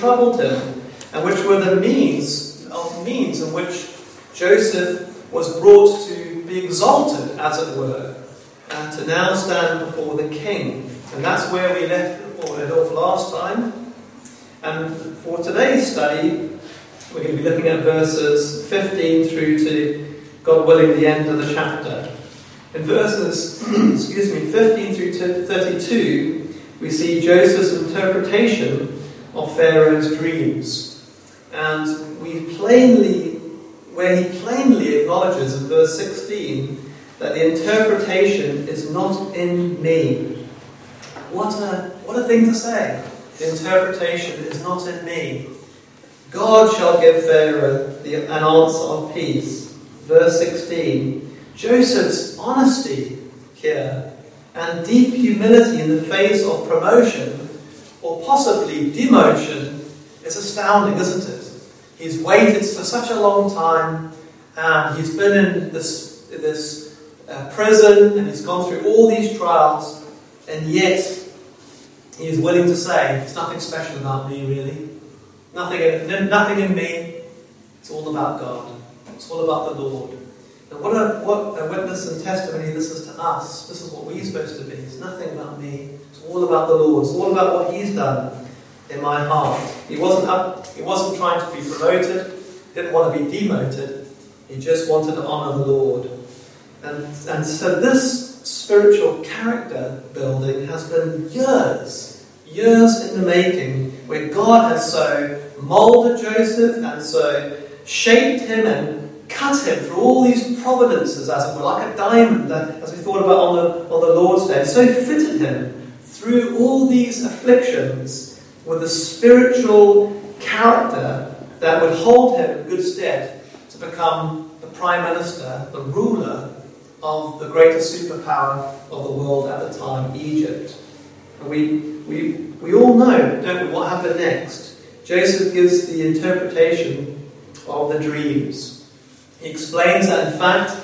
troubled him, and which were the means of means in which Joseph was brought to be exalted, as it were, and to now stand before the king. And that's where we left it off last time. And for today's study, we're going to be looking at verses 15 through to, God willing, the end of the chapter. In verses, excuse me, 15 through 32, we see Joseph's interpretation of Pharaoh's dreams. And we plainly, where he plainly acknowledges in verse 16 that the interpretation is not in me. What a, what a thing to say. The interpretation is not in me. God shall give Pharaoh the, an answer of peace. Verse 16 Joseph's honesty here and deep humility in the face of promotion or possibly demotion is astounding, isn't it? He's waited for such a long time and he's been in this, this uh, prison and he's gone through all these trials and yet he is willing to say, It's nothing special about me, really. Nothing in, nothing in me. It's all about God. It's all about the Lord. And what a, what a witness and testimony this is to us. This is what we're supposed to be. It's nothing about me. All about the Lord. It's all about what He's done in my heart. He wasn't up, he wasn't trying to be promoted, didn't want to be demoted. He just wanted to honour the Lord. And, and so this spiritual character building has been years, years in the making, where God has so molded Joseph and so shaped him and cut him through all these providences, as it were, like a diamond, that, as we thought about on the, on the Lord's Day, so fitted him through all these afflictions with a spiritual character that would hold him in good stead to become the Prime Minister, the ruler of the greatest superpower of the world at the time, Egypt. And we, we, we all know, don't we, what happened next? Joseph gives the interpretation of the dreams. He explains that, in fact,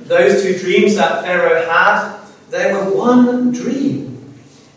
those two dreams that Pharaoh had, they were one dream.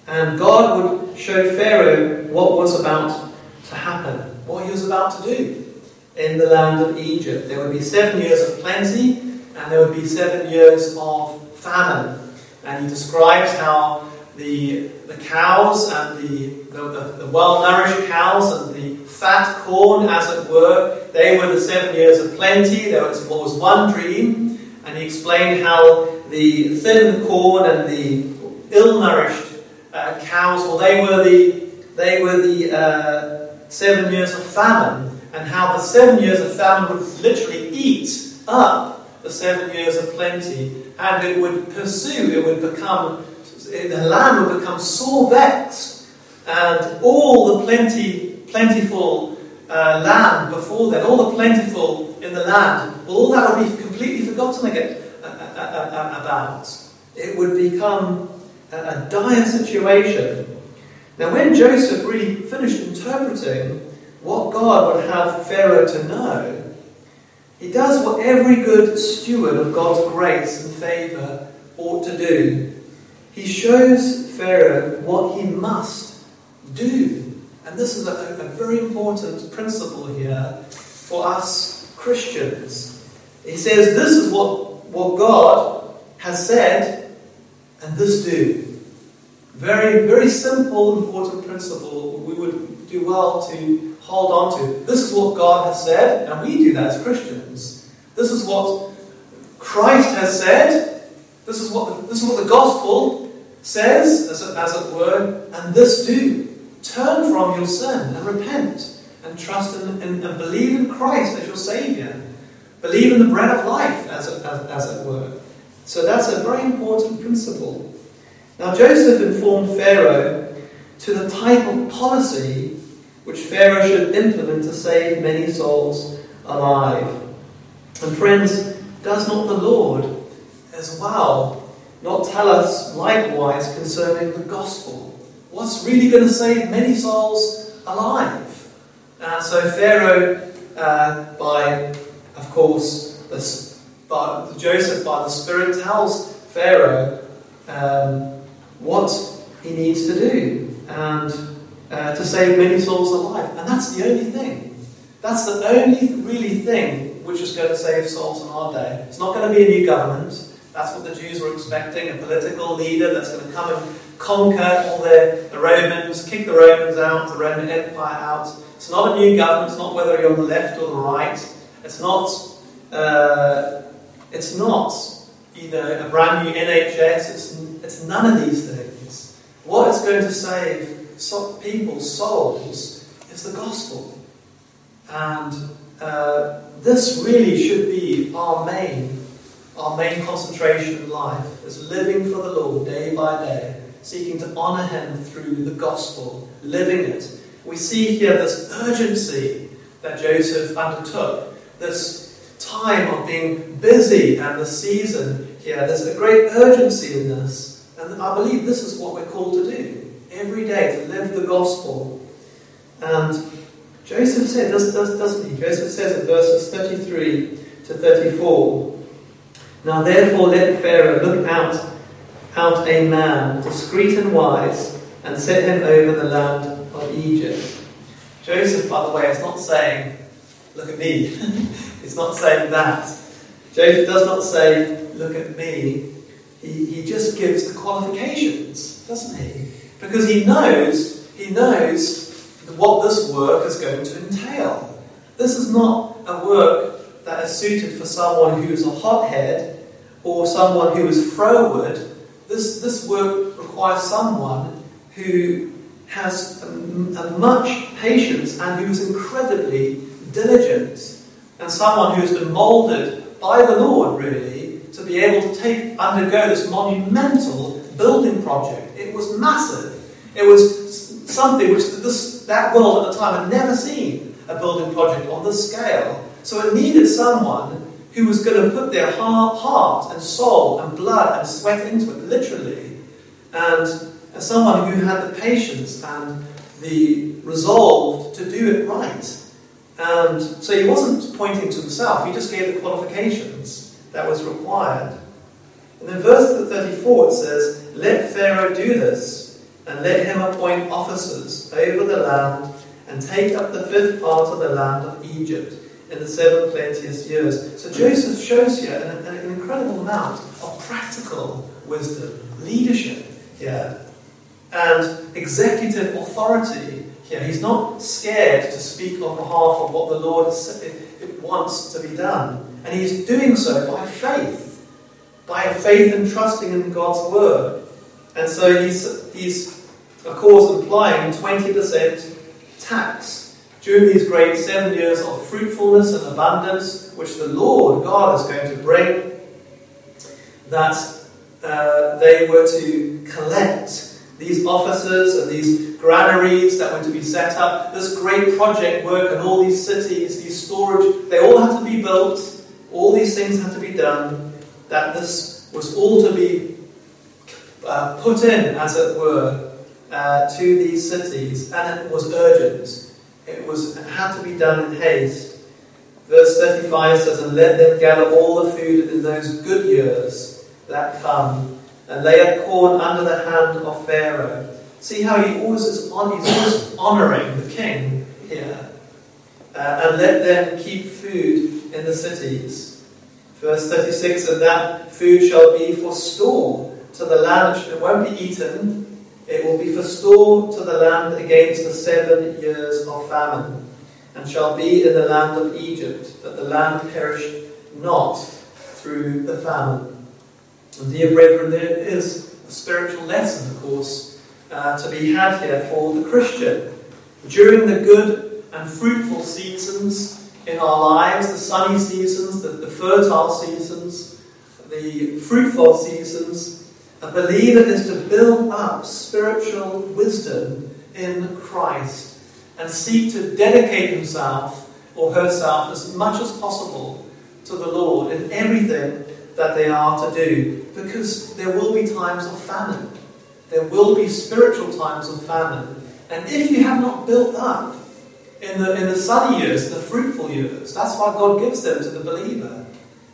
And God would show Pharaoh what was about to happen, what he was about to do in the land of Egypt. There would be seven years of plenty, and there would be seven years of famine. And he describes how the, the cows and the, the, the, the well nourished cows and the fat corn, as it were. They were the seven years of plenty. There was what was one dream, and he explained how the thin corn and the ill-nourished uh, cows, well, they were the they were the uh, seven years of famine, and how the seven years of famine would literally eat up the seven years of plenty, and it would pursue. It would become the land would become sore vexed, and all the plenty plentiful uh, land before then, all the plentiful in the land, all that would be completely forgotten again uh, uh, uh, about. It would become a, dire situation. Now, when Joseph really finished interpreting what God would have Pharaoh to know, he does what every good steward of God's grace and favour ought to do. He shows Pharaoh what he must do. And this is a, a very important principle here for us Christians. He says, This is what, what God has said, and this do. Very, very simple, important principle we would do well to hold on to. This is what God has said, and we do that as Christians. This is what Christ has said. This is what, this is what the gospel says, as it, as it were, and this do. Turn from your sin and repent and trust in, in and believe in Christ as your Saviour. Believe in the bread of life, as it, as, as it were. So that's a very important principle. Now, Joseph informed Pharaoh to the type of policy which Pharaoh should implement to save many souls alive. And friends, does not the Lord as well not tell us likewise concerning the gospel? What's really going to save many souls alive? And so Pharaoh, uh, by, of course, the, by, Joseph, by the Spirit, tells Pharaoh um, what he needs to do and uh, to save many souls alive. And that's the only thing. That's the only really thing which is going to save souls in our day. It's not going to be a new government. That's what the Jews were expecting a political leader that's going to come and conquer all the, the Romans, kick the Romans out, the Roman Empire out. It's not a new government. It's not whether you're on the left or the right. It's not. Uh, it's not either a brand new NHS. It's, it's none of these things. What is going to save people's souls is the gospel, and uh, this really should be our main, our main concentration in life: is living for the Lord day by day, seeking to honour Him through the gospel, living it. We see here this urgency that Joseph undertook, this time of being busy and the season here. There's a great urgency in this. And I believe this is what we're called to do every day, to live the gospel. And Joseph said, does, does, doesn't he? Joseph says in verses 33 to 34 Now therefore let Pharaoh look out, out a man, discreet and wise, and set him over the land of Egypt. Joseph, by the way, is not saying, Look at me. He's not saying that. Joseph does not say, Look at me. He, he just gives the qualifications, doesn't he? Because he knows, he knows what this work is going to entail. This is not a work that is suited for someone who is a hothead or someone who is froward. This, this work requires someone who has a, a much patience and who is incredibly diligent, and someone who has been molded by the Lord, really, to be able to take undergo this monumental building project. It was massive. It was something which this, that world at the time had never seen a building project on this scale. So it needed someone who was going to put their heart, heart and soul and blood and sweat into it, literally, and, and someone who had the patience and the resolve to do it right. And so he wasn't pointing to himself, he just gave the qualifications that was required. And then verse 34 it says, Let Pharaoh do this, and let him appoint officers over the land, and take up the fifth part of the land of Egypt in the seven plenteous years. So Joseph shows here an, an incredible amount of practical wisdom, leadership here, and executive authority here. He's not scared to speak on behalf of what the Lord wants to be done. And he's doing so by faith, by faith and trusting in God's word. And so he's, he's of course, applying 20% tax during these great seven years of fruitfulness and abundance, which the Lord God is going to bring, that uh, they were to collect these offices and these granaries that were to be set up, this great project work and all these cities, these storage, they all had to be built, all these things had to be done, that this was all to be uh, put in, as it were, uh, to these cities, and it was urgent. It was it had to be done in haste. Verse 35 says, And let them gather all the food in those good years that come, and lay up corn under the hand of Pharaoh. See how he always is on, he's always honouring the king here. Uh, and let them keep food in the cities. Verse 36 And that food shall be for store to the land, it won't be eaten, it will be for store to the land against the seven years of famine, and shall be in the land of Egypt, that the land perish not through the famine. And dear brethren, there is a spiritual lesson, of course, uh, to be had here for the Christian. During the good and fruitful seasons in our lives, the sunny seasons, the, the fertile seasons, the fruitful seasons, A believer is to build up spiritual wisdom in Christ and seek to dedicate himself or herself as much as possible to the Lord in everything that they are to do because there will be times of famine. There will be spiritual times of famine. And if you have not built up in the, in the sunny years, the fruitful years, that's why God gives them to the believer.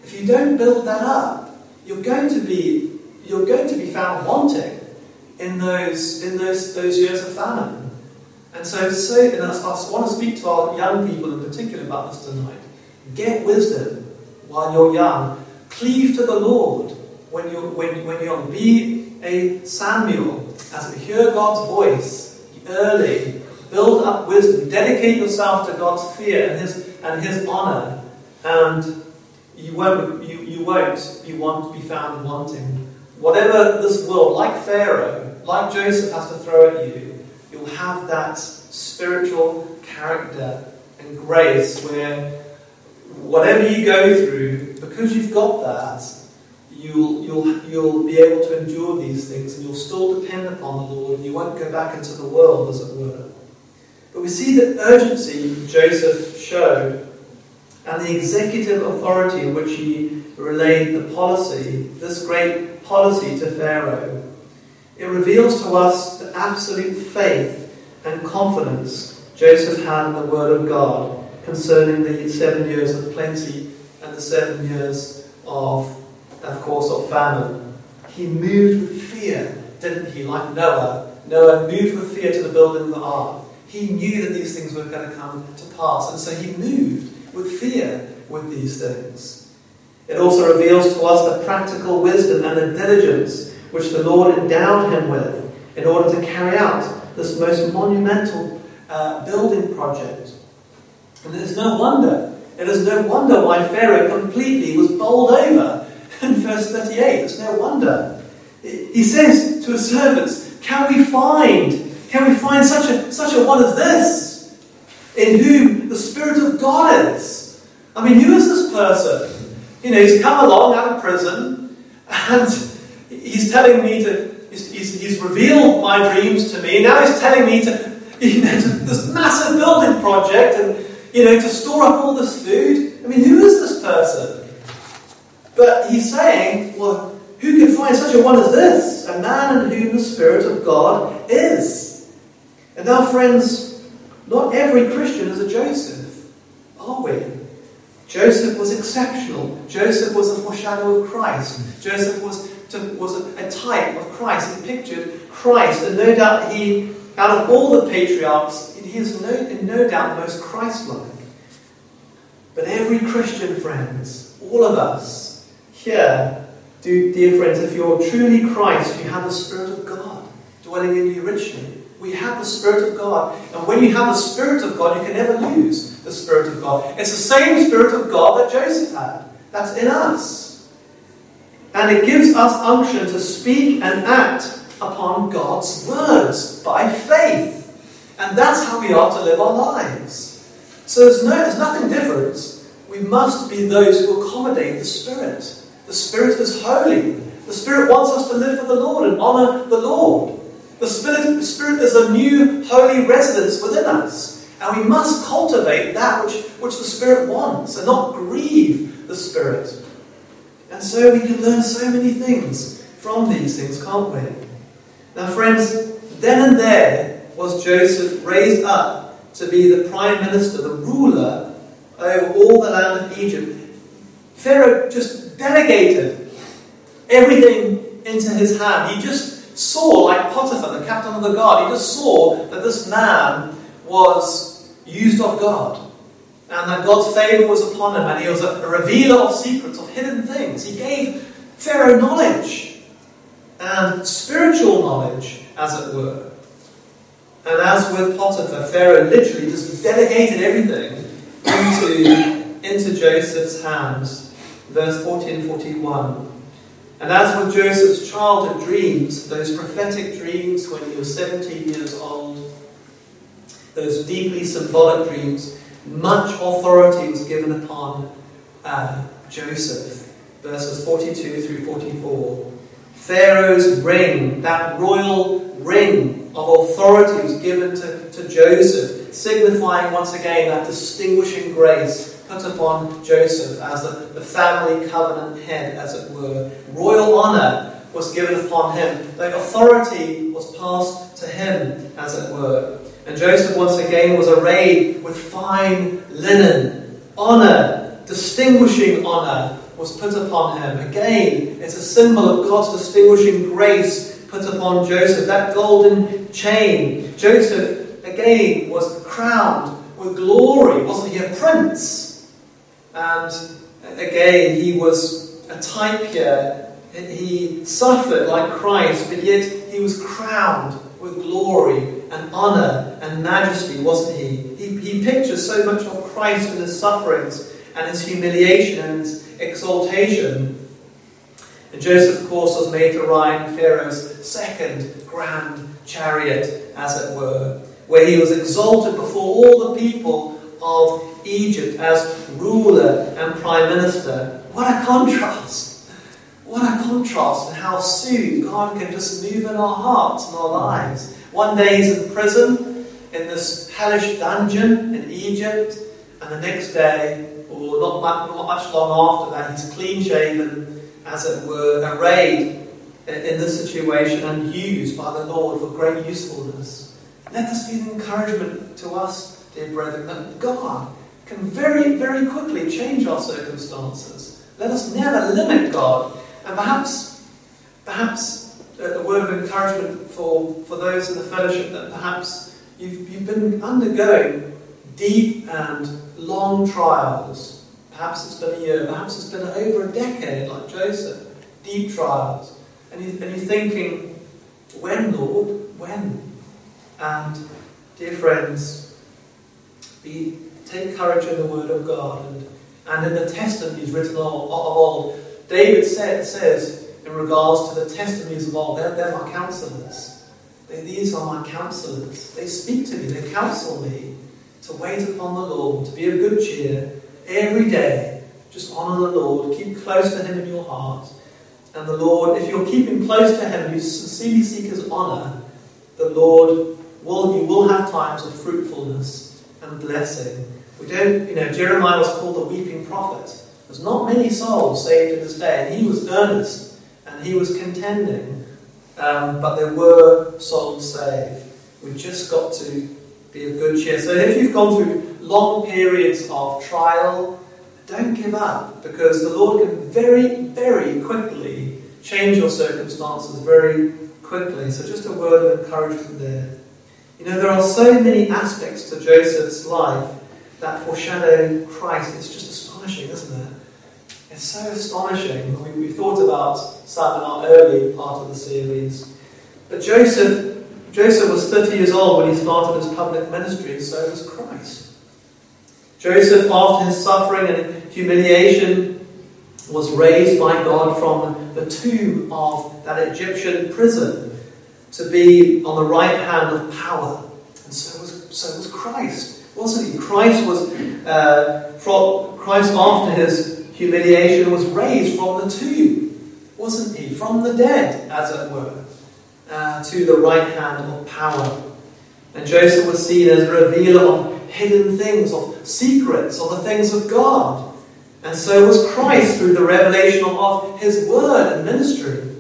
If you don't build that up, you're going to be, you're going to be found wanting in those, in those, those years of famine. And so, so and I, I want to speak to our young people in particular about this tonight. Get wisdom while you're young. Cleave to the Lord when you're, when, when you're. Be a Samuel as we hear God's voice early. Build up wisdom. Dedicate yourself to God's fear and His, and his honor. And you won't, you, you won't be, want, be found wanting. Whatever this world, like Pharaoh, like Joseph, has to throw at you, you'll have that spiritual character and grace where whatever you go through, because you've got that, you'll, you'll, you'll be able to endure these things and you'll still depend upon the Lord and you won't go back into the world, as it were. But we see the urgency Joseph showed and the executive authority in which he relayed the policy, this great policy to Pharaoh. It reveals to us the absolute faith and confidence Joseph had in the Word of God concerning the seven years of plenty and the seven years of, of course, of famine. He moved with fear, didn't he? Like Noah. Noah moved with fear to the building of the ark. He knew that these things were going to come to pass, and so he moved with fear with these things. It also reveals to us the practical wisdom and the diligence which the Lord endowed him with in order to carry out this most monumental uh, building project. And it is no wonder, it is no wonder why Pharaoh completely was bowled over in verse 38. It's no wonder. He says to his servants, Can we find, can we find such a such a one as this? In whom the Spirit of God is. I mean, who is this person? You know, he's come along out of prison and he's telling me to, he's, he's, he's, revealed my dreams to me. Now he's telling me to, you know, to this massive building project and, you know, to store up all this food. I mean, who is this person? But he's saying, well, who can find such a one as this? A man in whom the Spirit of God is. And now, friends, not every Christian is a Joseph, are we? Joseph was exceptional. Joseph was a foreshadow of Christ. Joseph was to, was a, a, type of Christ. He pictured Christ, and no doubt he, out of all the patriarchs, he is no, in no doubt most Christ-like. But every Christian, friends, all of us here, do, dear friends, if you're truly Christ, you have the Spirit of God dwelling in you richly. We have the Spirit of God. And when you have the Spirit of God, you can never lose the Spirit of God. It's the same Spirit of God that Joseph had. That's in us. And it gives us unction to speak and act upon God's words by faith. And that's how we are to live our lives. So there's, no, there's nothing different. We must be those who accommodate the Spirit. The Spirit is holy. The Spirit wants us to live for the Lord and honour the Lord. The Spirit, the Spirit is a new holy residence within us. And we must cultivate that which, which the Spirit wants and not grieve the Spirit. And so we can learn so many things from these things, can't we? Now, friends, then and there was Joseph raised up to be the prime minister, the ruler over all the land of Egypt. Pharaoh just delegated everything into his hand. He just saw, like Potiphar, the captain of the guard, he just saw that this man was used of God and that God's favor was upon him, and he was a, revealer of secrets, of hidden things. He gave Pharaoh knowledge and spiritual knowledge, as it were. And as with Potiphar, Pharaoh literally just delegated everything into, into Joseph's hands. Verse 40 and 41. And as with Joseph's childhood dreams, those prophetic dreams when he was 17 years old, those deeply symbolic dreams, much authority was given upon uh, Joseph. Verses 42 through 44. Pharaoh's ring, that royal ring of authority was given to, to Joseph, signifying once again that distinguishing grace put upon Joseph as the, the family covenant head, as it were. Royal honour was given upon him. The authority was passed to him, as it were. And Joseph once again was arrayed with fine linen. Honour, distinguishing honour, was put upon him. Again, it's a symbol of God's distinguishing grace put upon Joseph. That golden chain. Joseph, again, was crowned with glory. Wasn't he a prince? And again, he was a type here. He suffered like Christ, but yet he was crowned with glory and honour and majesty, wasn't he? He, he pictures so much of Christ in his sufferings and his humiliation and his exaltation. And Joseph, of course, was made to ride Pharaoh's second grand chariot, as it were, where he was exalted before all the people of Egypt as ruler and prime minister. What a contrast! What a contrast, and how soon God can just move in our hearts and our lives. One day he's in prison in this hellish dungeon in Egypt, and the next day, or not much, not much long after that, he's clean shaven, as it were, arrayed in this situation and used by the Lord for great usefulness. Let this be an encouragement to us, dear brethren, that God can very, very quickly change our circumstances. Let us never limit God. And perhaps, perhaps uh, a word of encouragement for, for those in the fellowship that perhaps you've, you've been undergoing deep and long trials. Perhaps it's been a year, perhaps it's been over a decade, like Joseph. Deep trials. And, you, and you're thinking, when, Lord? When? And, dear friends, be, take courage in the Word of God and, and in the testimonies written of, old. David said, says, in regards to the testimonies of old, they're, they're my counselors. They, these are my counselors. They speak to me, they counsel me to wait upon the Lord, to be of good cheer every day. Just honour the Lord, keep close to Him in your heart. And the Lord, if you're keeping close to Him, you sincerely seek His honour, the Lord will, you will have times of fruitfulness and blessing. We don't, you know, Jeremiah was called the weeping prophet. There's not many souls saved in this day, and he was earnest and he was contending, um, but there were souls saved. We've just got to be of good cheer. So if you've gone through long periods of trial, don't give up because the Lord can very, very quickly change your circumstances very quickly. So just a word of encouragement there. You know, there are so many aspects to Joseph's life that foreshadow Christ. It's just astonishing, isn't it? It's so astonishing. We, we thought about some in our early part of the series. But Joseph, Joseph was 30 years old when he started his public ministry, and so was Christ. Joseph, after his suffering and humiliation, was raised by God from the tomb of that Egyptian prison to be on the right hand of power. And so was, so was Christ, wasn't he? Christ was uh, from Christ after his humiliation was raised from the tomb, wasn't he? From the dead, as it were, uh, to the right hand of power. And Joseph was seen as a revealer of hidden things, of secrets, of the things of God. And so was Christ through the revelation of his word and ministry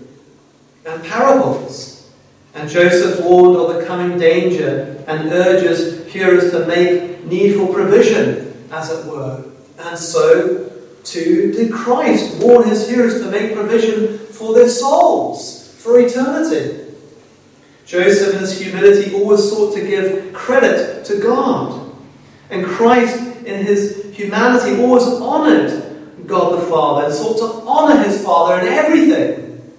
and parables. And Joseph warned of the coming danger and urges hearers to make needful provision, as it were. And so to did Christ warn his hearers to make provision for their souls for eternity. Joseph, in his humility, always sought to give credit to God. And Christ, in his humanity, always honoured God the Father and sought to honour his Father in everything.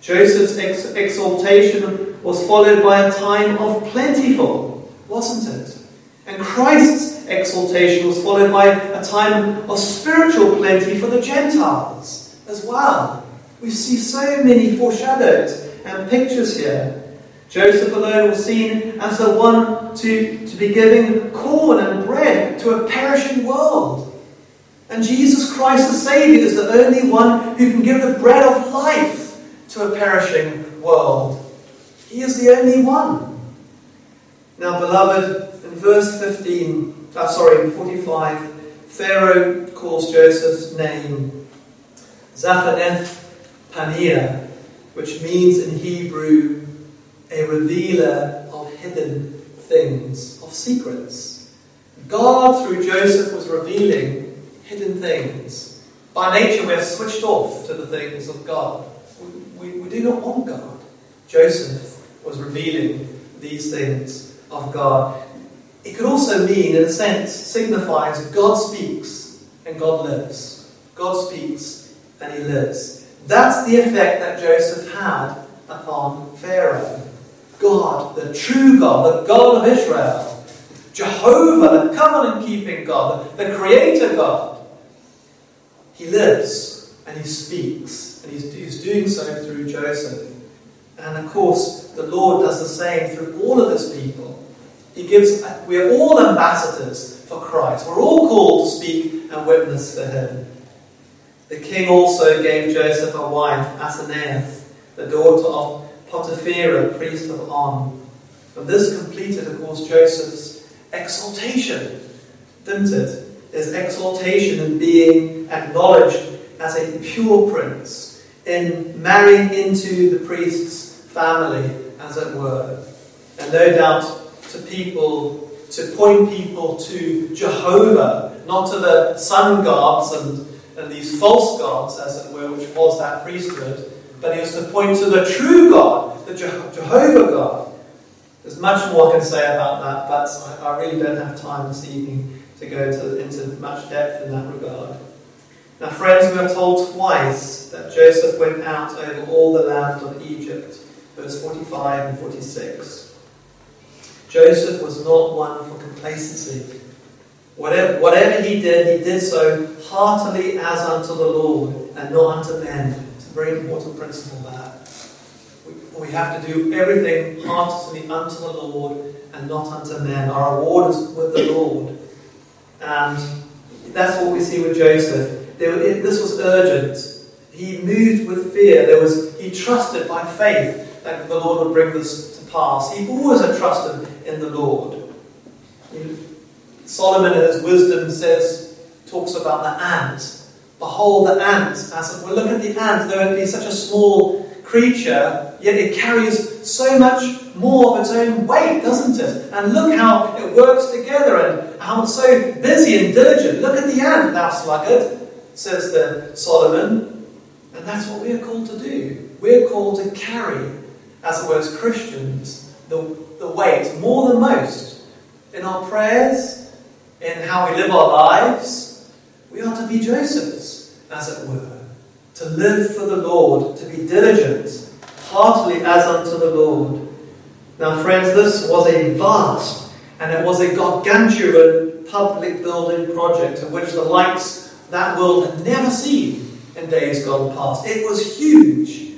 Joseph's ex- exaltation was followed by a time of plentiful, wasn't it? And Christ's exaltation was followed by a time of spiritual plenty for the Gentiles as well. We see so many foreshadows and pictures here. Joseph alone was seen as the one to, to be giving corn and bread to a perishing world. And Jesus Christ the Saviour is the only one who can give the bread of life to a perishing world. He is the only one. Now, beloved, in verse 15, uh, sorry, 45, Pharaoh calls Joseph's name Zaphaneth Paneah, which means in Hebrew a revealer of hidden things, of secrets. God, through Joseph, was revealing hidden things. By nature, we're switched off to the things of God. We, we, we do not want God. Joseph was revealing these things of God. It could also mean, in a sense, signifies God speaks and God lives. God speaks and he lives. That's the effect that Joseph had upon Pharaoh. God, the true God, the God of Israel, Jehovah, the covenant keeping God, the creator God, he lives and he speaks, and he's, he's doing so through Joseph. And of course, the Lord does the same through all of his people. He gives, we are all ambassadors for Christ. We're all called to speak and witness for him. The king also gave Joseph a wife, Asenath, the daughter of Potipherah, priest of On. And this completed, of course, Joseph's exaltation, didn't it? His exaltation in being acknowledged as a pure prince, in marrying into the priest's family, as it were. And no doubt to people, to point people to Jehovah, not to the sun gods and, and these false gods, as it were, which was that priesthood, but he was to point to the true God, the Jehovah God. There's much more I can say about that, but I really don't have time this evening to go to, into much depth in that regard. Now, friends, we are told twice that Joseph went out over all the land of Egypt, verse 45 and 46. Joseph was not one for complacency. Whatever, whatever he did, he did so heartily as unto the Lord and not unto men It's a very important principle that. We, we have to do everything heartily unto the Lord and not unto men. Our reward is with the Lord. And that's what we see with Joseph. There, it, this was urgent. He moved with fear. There was he trusted by faith that the Lord would bring this to pass. He always had trusted in the Lord. Solomon in his wisdom says, talks about the ant Behold the ant, as it well, Look at the ant, though it be such a small creature, yet it carries so much more of its own weight, doesn't it? And look how it works together and how it's so busy and diligent. Look at the ant, thou sluggard, says the Solomon. And that's what we are called to do. We're called to carry, as it were, as Christians, the, the weight more than most in our prayers, in how we live our lives we are to be Josephs, as it were, to live for the Lord, to be diligent, heartily as unto the Lord. Now, friends, this was a vast and it was a gargantuan public building project of which the likes that world had never seen in days gone past. It was huge,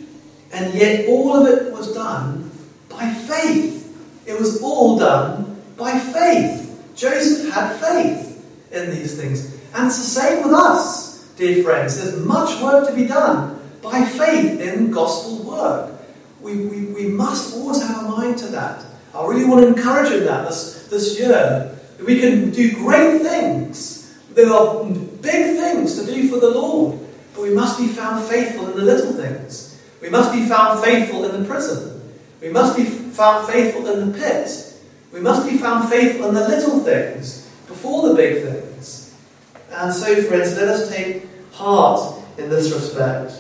and yet all of it was done by faith. It was all done by faith. Joseph had faith in these things. And it's the same with us, dear friends. There's much work to be done by faith in gospel work. We, we, we must always have a mind to that. I really want to encourage in that this, this year. We can do great things. There are big things to do for the Lord. But we must be found faithful in the little things. We must be found faithful in the prison. We must be found faithful in the pit. We must be found faithful in the little things before the big things. And so, friends, let us take heart in this respect.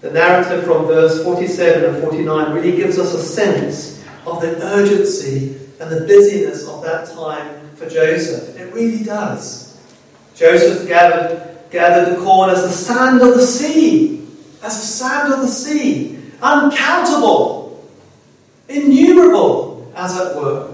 The narrative from verse 47 and 49 really gives us a sense of the urgency and the busyness of that time for Joseph. It really does. Joseph gathered, gathered the corn as the sand of the sea, as the sand of the sea, uncountable, innumerable, as it were.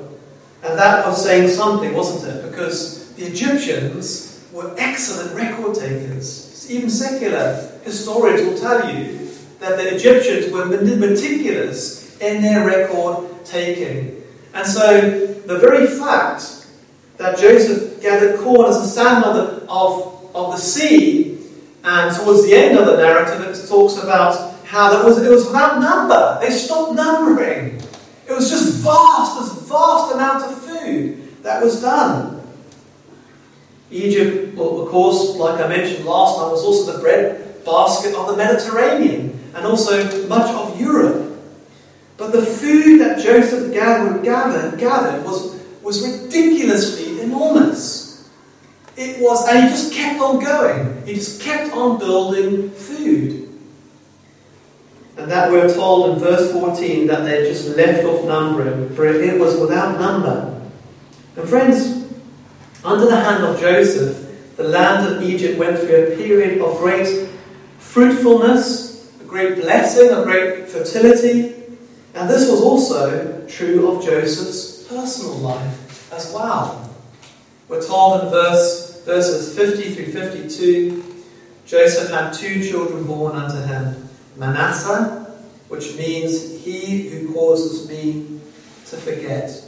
And that was saying something, wasn't it? Because the Egyptians were excellent record takers. Even secular historians will tell you that the Egyptians were meticulous in their record taking. And so the very fact that Joseph gathered corn as a sand of of, the sea, and towards the end of the narrative, it talks about how that was, it was without number. They stopped numbering. It was just vast, this vast amount of food that was done. Egypt, of course, like I mentioned last time, was also the bread basket of the Mediterranean and also much of Europe. But the food that Joseph gathered, gathered, gathered was, was ridiculously enormous. It was, and he just kept on going. He just kept on building food. And that we're told in verse 14 that they just left off numbering, for it was without number. And friends, under the hand of Joseph, the land of Egypt went through a period of great fruitfulness, a great blessing, a great fertility. And this was also true of Joseph's personal life as well. We're told in verse, verses 50 through 52 Joseph had two children born unto him Manasseh, which means he who causes me to forget.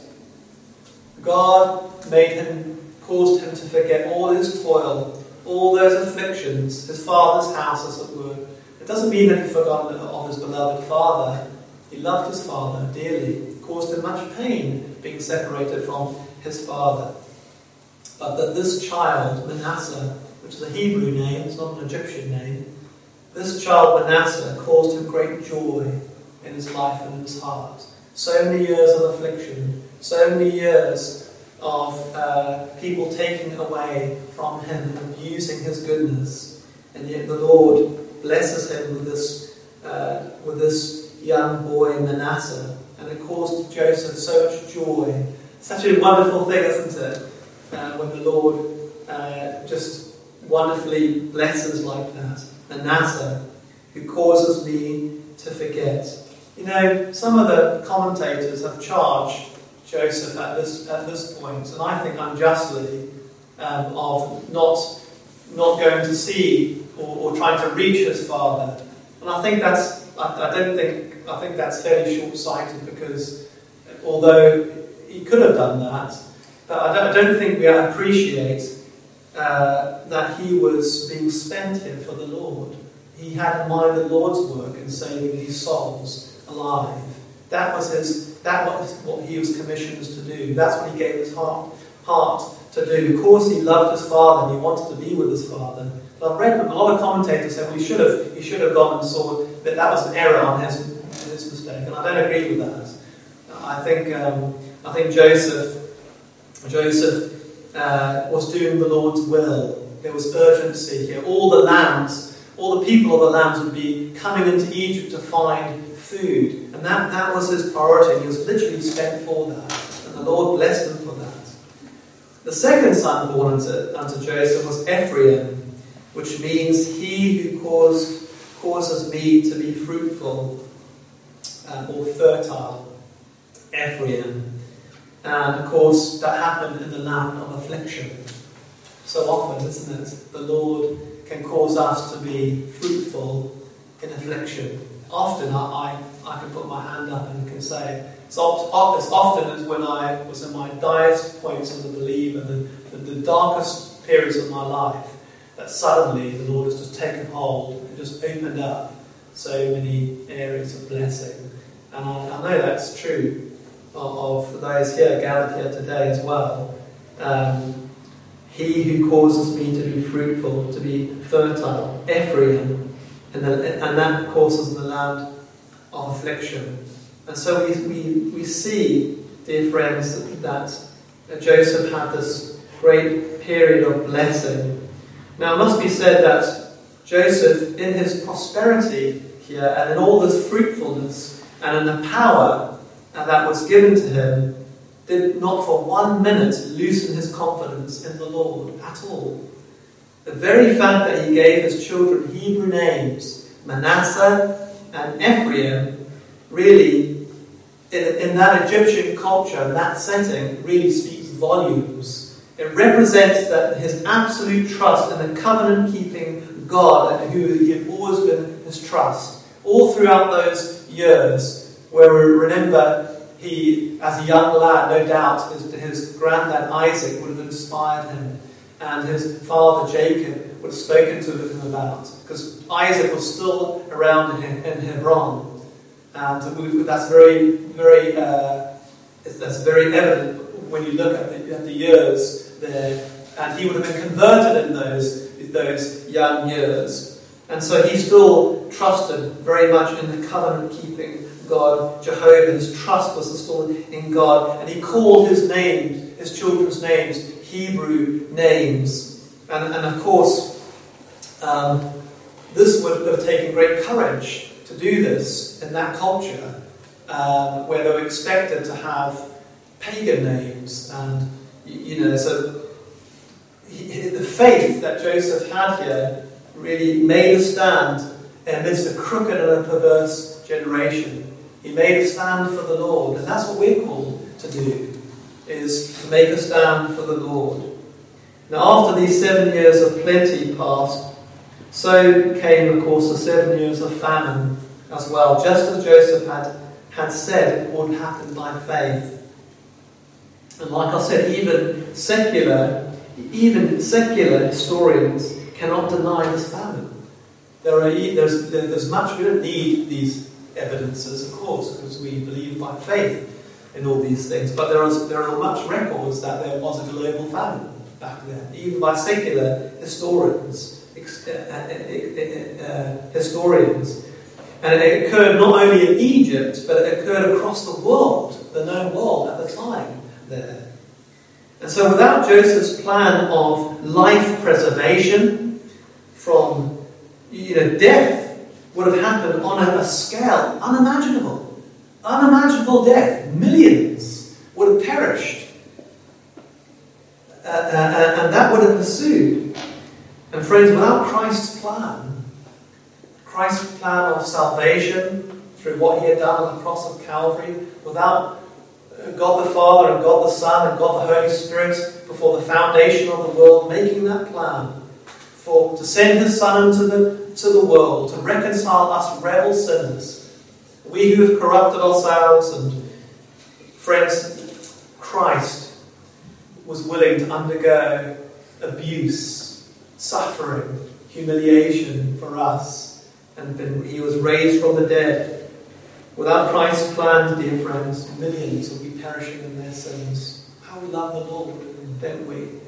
God made him, caused him to forget all his toil, all those afflictions, his father's house, as it were. It doesn't mean that he forgot of his beloved father. He loved his father dearly. It caused him much pain being separated from his father. But that this child, Manasseh, which is a Hebrew name, it's not an Egyptian name, this child Manasseh caused him great joy in his life and in his heart. So many years of affliction, so many years of uh, people taking away from him and using his goodness, and yet the Lord blesses him with this, uh, with this young boy Manasseh, and it caused Joseph so much joy. Such a wonderful thing, isn't it? Uh, when the Lord uh, just wonderfully blesses like that. Manasseh, who causes me to forget. You know, some of the commentators have charged Joseph at this, at this point, and I think unjustly, um, of not, not going to see or, or, trying to reach his father. And I think that's, I, I don't think, I think that's fairly short sighted because although he could have done that, but I don't, I don't think we appreciate uh, that he was being spent here for the Lord. He had in mind the Lord's work in saving these souls alive. That was his. That was what he was commissioned to do. That's what he gave his heart heart to do. Of course, he loved his father and he wanted to be with his father. But I've read a lot of commentators say well, he should have he should have gone and saw that that was an error on his his mistake, and I don't agree with that. I think um, I think Joseph Joseph uh, was doing the Lord's will. There was urgency here. All the lands, all the people of the lands would be coming into Egypt to find food. And that, that was his priority. He was literally spent for that. And the Lord blessed him for that. The second son born unto, unto Joseph was Ephraim, which means he who caused, causes me to be fruitful uh, or fertile. Ephraim. Uh, and of course, that happened in the land of affliction. So often, isn't it? The Lord can cause us to be fruitful in affliction. Often, I, I, I can put my hand up and can say, it's, as often as when I was in my direst points as a believer, the, the, the darkest periods of my life, that suddenly the Lord has just taken hold and just opened up so many areas of blessing. And I, I know that's true of those here gathered here today as well. Um, he who causes me to be fruitful, to be fertile, Ephraim, and, the, and that causes the land of affliction. And so we, we, we see, dear friends, that, that Joseph had this great period of blessing. Now, it must be said that Joseph, in his prosperity here and in all this fruitfulness and in the power and that was given to him did not for one minute loosen his confidence in the Lord at all. The very fact that he gave his children Hebrew names, Manasseh and Ephraim, really, in, in that Egyptian culture, in that setting, really speaks volumes. It represents that his absolute trust in the covenant keeping God and who he had always been his trust. All throughout those years, where we remember he, as a young lad, no doubt his, his granddad Isaac would have inspired him and his father Jacob would have spoken to him about. Because Isaac was still around in, in Hebron. And that's very, very, uh, that's very evident when you look at the, at the years there. And he would have been converted in those, those young years. And so he still trusted very much in the covenant keeping God, Jehovah. His trust was still in God. And he called his names, his children's names, Hebrew names. And, and of course, um, this would have taken great courage to do this in that culture um, where they were expected to have pagan names. And, you know, so he, the faith that Joseph had here really made a stand amidst a crooked and a perverse generation. He made a stand for the Lord, and that's what we're called to do, is to make a stand for the Lord. Now, after these seven years of plenty passed, so came, of course, the seven years of famine as well, just as Joseph had, had said would happen by faith. And like I said, even secular, even secular historians cannot deny this famine. There are, there's, there's much, we don't need these evidences, of course, because we believe by faith in all these things. But there, is, there are much records that there was a global famine back then, even by secular historians. Uh, uh, uh, historians. And it occurred not only in Egypt, but it occurred across the world, the known world at the time there. And so, without Joseph's plan of life preservation from you know, death would have happened on a, scale unimaginable. Unimaginable death. Millions would have perished. Uh, uh, and that would have pursued. And, friends, without Christ's plan, Christ's plan of salvation through what he had done on the cross of Calvary, without God the Father and God the Son and God the Holy Spirit before the foundation of the world making that plan for to send his Son into the, to the world to reconcile us rebel sinners, we who have corrupted ourselves and friends, Christ was willing to undergo abuse, suffering, humiliation for us, and then he was raised from the dead Without Christ's plan, dear friends, millions will be perishing in their sins. How we love the Lord, don't we?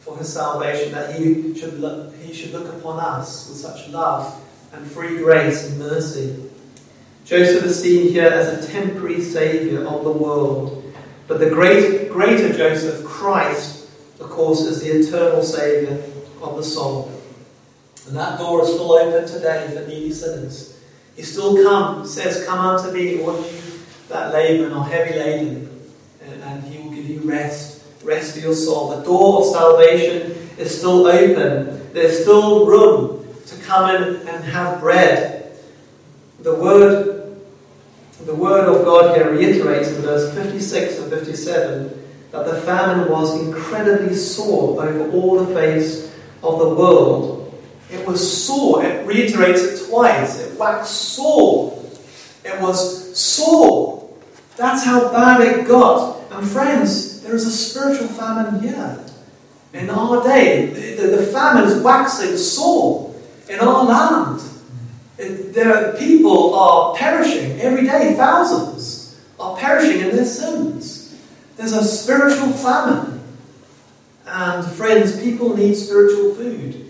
For his salvation, that he should, look, he should look upon us with such love and free grace and mercy. Joseph is seen here as a temporary saviour of the world. But the great, greater Joseph, Christ, of course, is the eternal saviour of the soul. And that door is still open today for needy sinners. He still come, says, Come unto me, all you that labour and are heavy laden, and he will give you rest, rest for your soul. The door of salvation is still open. There's still room to come in and have bread. The word, the word of God here reiterates in verse 56 and 57 that the famine was incredibly sore over all the face of the world it was sore. It reiterates it twice. It waxed sore. It was sore. That's how bad it got. And friends, there is a spiritual famine here. In our day, the, the, the famine is waxing sore in our land. It, there, people are perishing every day. Thousands are perishing in their sins. There's a spiritual famine. And friends, people need spiritual food.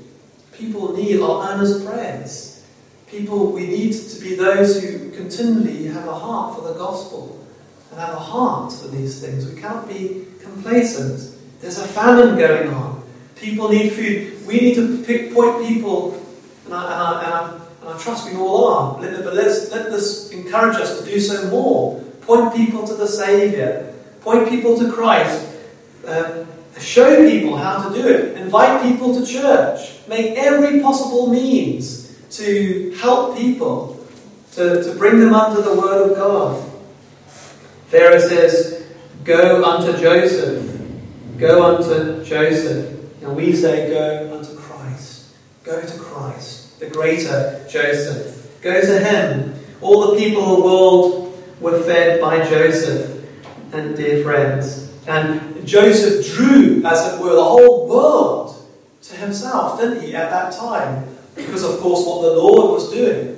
People need our earnest prayers. People, we need to be those who continually have a heart for the gospel and have a heart for these things. We cannot be complacent. There's a famine going on. People need food. We need to pick, point people, and I, and, I, and, I, and I, trust we all are, but let's, let this encourage us to do so more. Point people to the Saviour. Point people to Christ. Uh, Show people how to do it. Invite people to church. Make every possible means to help people, to, to bring them under the Word of God. Pharaoh says, Go unto Joseph. Go unto Joseph. And we say, Go unto Christ. Go to Christ, the greater Joseph. Go to him. All the people of the world were fed by Joseph. And dear friends, and Joseph drew, as it were, the whole world to himself, didn't he, at that time? Because, of course, what the Lord was doing.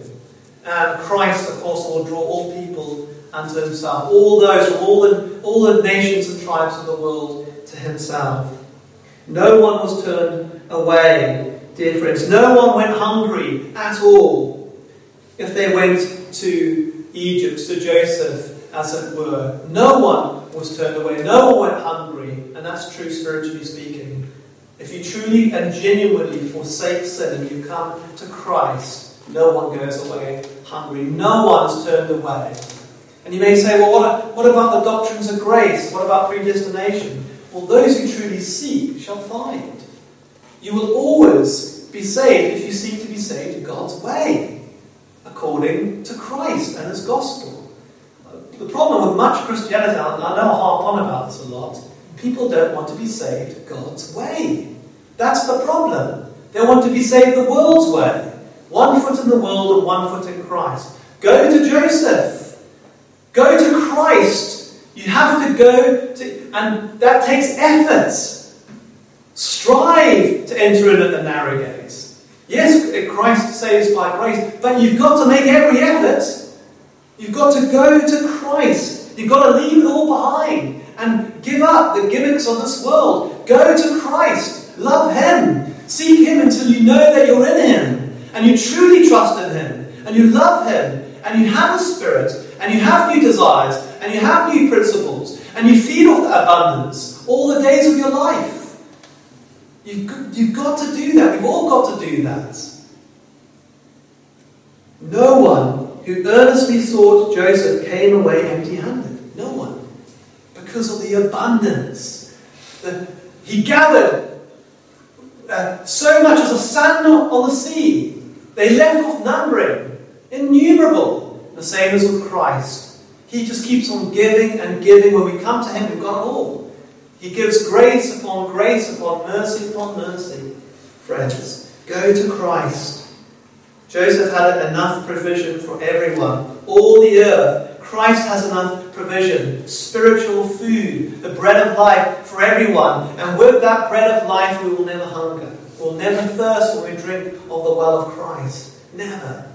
And Christ, of course, will draw all people unto himself, all those from all the, all the nations and tribes of the world to himself. No one was turned away, dear friends. No one went hungry at all. If they went to Egypt, to Joseph, as it were, no one was turned away. No one went hungry, and that's true spiritually speaking. If you truly and genuinely forsake sin and you come to Christ, no one goes away hungry. No one's turned away. And you may say, well, what, what about the doctrines of grace? What about predestination? Well, those who truly seek shall find. You will always be saved if you seek to be saved God's way, according to Christ and His gospel. The problem with much Christianity, and I know I harp on about this a lot, people don't want to be saved God's way. That's the problem. They want to be saved the world's way. One foot in the world and one foot in Christ. Go to Joseph. Go to Christ. You have to go to, and that takes effort. Strive to enter in at the narrow gates. Yes, Christ saves by grace, but you've got to make every effort. You've got to go to Christ. You've got to leave it all behind and give up the gimmicks of this world. Go to Christ. Love Him. Seek Him until you know that you're in Him and you truly trust in Him and you love Him and you have a spirit and you have new desires and you have new principles and you feed off that abundance all the days of your life. You've, you've got to do that. We've all got to do that. No one who earnestly sought Joseph came away empty handed. No one. Because of the abundance. The, he gathered uh, so much as a sand on the sea. They left off numbering. Innumerable. The same as with Christ. He just keeps on giving and giving. When we come to Him, we've got it all. He gives grace upon grace upon mercy upon mercy. Friends, go to Christ. Joseph had enough provision for everyone. All the earth. Christ has enough provision. Spiritual food, the bread of life for everyone. And with that bread of life, we will never hunger. We'll never thirst when we drink of the well of Christ. Never.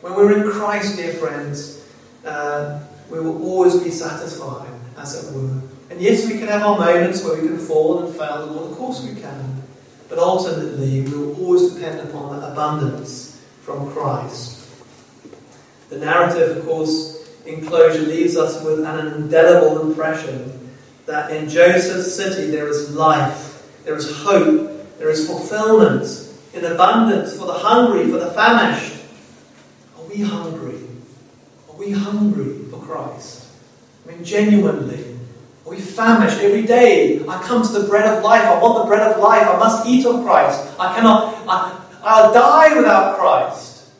When we're in Christ, dear friends, uh, we will always be satisfied, as it were. And yes, we can have our moments where we can fall and fail, and of course we can. But ultimately, we will always depend upon that abundance from Christ. The narrative, of course, in closure leaves us with an indelible impression that in Joseph's city there is life, there is hope, there is fulfillment in abundance for the hungry, for the famished. Are we hungry? Are we hungry for Christ? I mean, genuinely. Are we famished every day. I come to the bread of life. I want the bread of life. I must eat of Christ. I cannot, I, I'll die without Christ.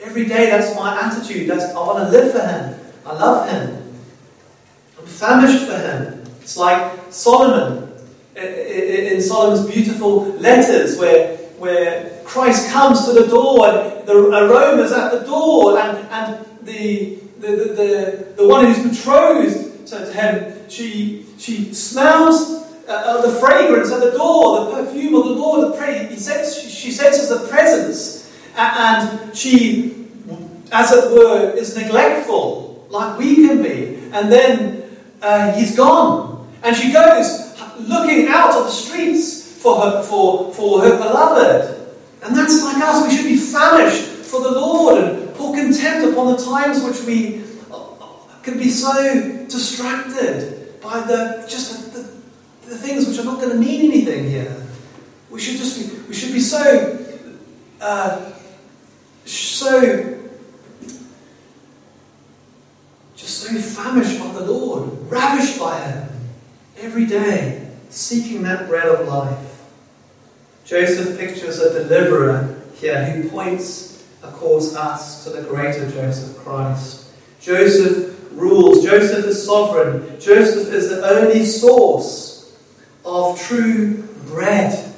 Every day, that's my attitude. That's, I want to live for Him. I love Him. I'm famished for Him. It's like Solomon in Solomon's beautiful letters where, where Christ comes to the door and the aroma's at the door and, and the, the, the, the, the one who's betrothed to him she, she smells uh, the fragrance at the door, the perfume of the Lord. The pra- he sense, she senses the presence, and she, as it were, is neglectful, like we can be. And then uh, he's gone, and she goes looking out of the streets for her, for, for her beloved. And that's like us. We should be famished for the Lord and pour contempt upon the times which we uh, can be so distracted by the just the, things which are not going to mean anything here. We should just be, we should be so uh, so just so famished by the Lord, ravished by Him every day, seeking that bread of life. Joseph pictures a deliverer here who points, of course, us to the greater Joseph Christ. Joseph rules. Joseph is sovereign. Joseph is the only source of true bread.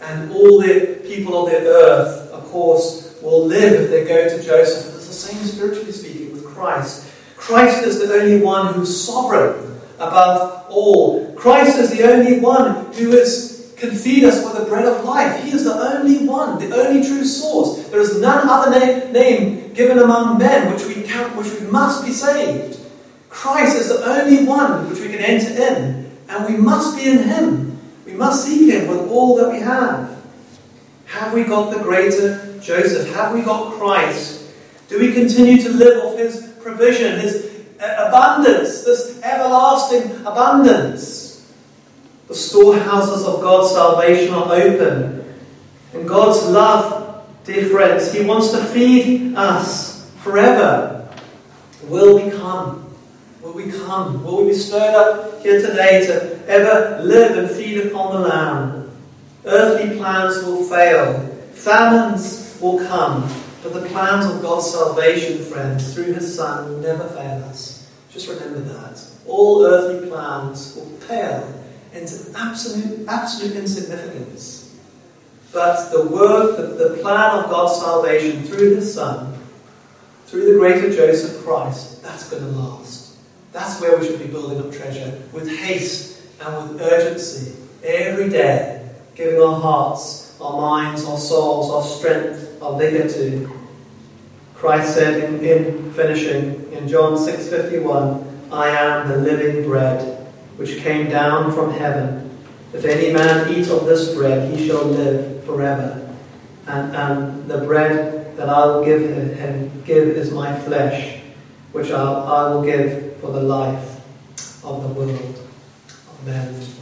And all the people of the earth, of course, will live if they go to Joseph. It's the same spiritually speaking with Christ. Christ is the only one who's sovereign above all. Christ is the only one who is can feed us with the bread of life. He is the only one, the only true source. There is none other name, name given among men which we can, which we must be saved. Christ is the only one which we can enter in, and we must be in Him. We must seek Him with all that we have. Have we got the greater Joseph? Have we got Christ? Do we continue to live off His provision, His uh, abundance, this everlasting abundance? The storehouses of God's salvation are open. And God's love, dear friends, He wants to feed us forever. Will we come? Will we come? Will we be stirred up here today to ever live and feed upon the Lamb? Earthly plans will fail, famines will come, but the plans of God's salvation, friends, through His Son will never fail us. Just remember that. All earthly plans will pale into absolute, absolute insignificance. But the work, the, the plan of God's salvation through His Son, through the greater Joseph Christ, that's going to last. That's where we should be building up treasure with haste and with urgency every day, giving our hearts, our minds, our souls, our strength, our vigor to. Christ said in, in finishing in John 6:51, I am the living bread which came down from heaven. If any man eat of this bread, he shall live forever. And, and the bread that I will give him give is my flesh, which I'll, I will give for the life of the world. Amen.